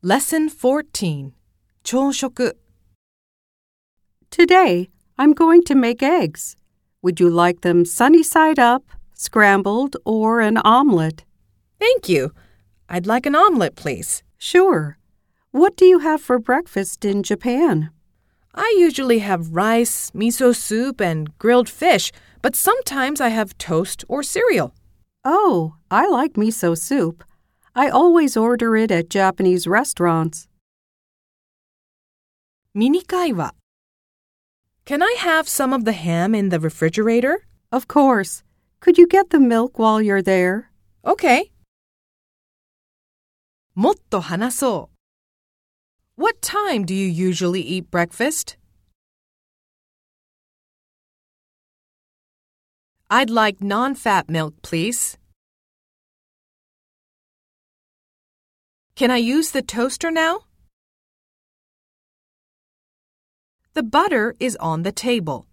Lesson 14朝食 Today, I'm going to make eggs. Would you like them sunny side up, scrambled, or an omelet? Thank you. I'd like an omelet, please. Sure. What do you have for breakfast in Japan? I usually have rice, miso soup, and grilled fish, but sometimes I have toast or cereal. Oh, I like miso soup. I always order it at Japanese restaurants. ミニ会話 Can I have some of the ham in the refrigerator? Of course. Could you get the milk while you're there? Okay. もっと話そう What time do you usually eat breakfast? I'd like non-fat milk, please. Can I use the toaster now? The butter is on the table.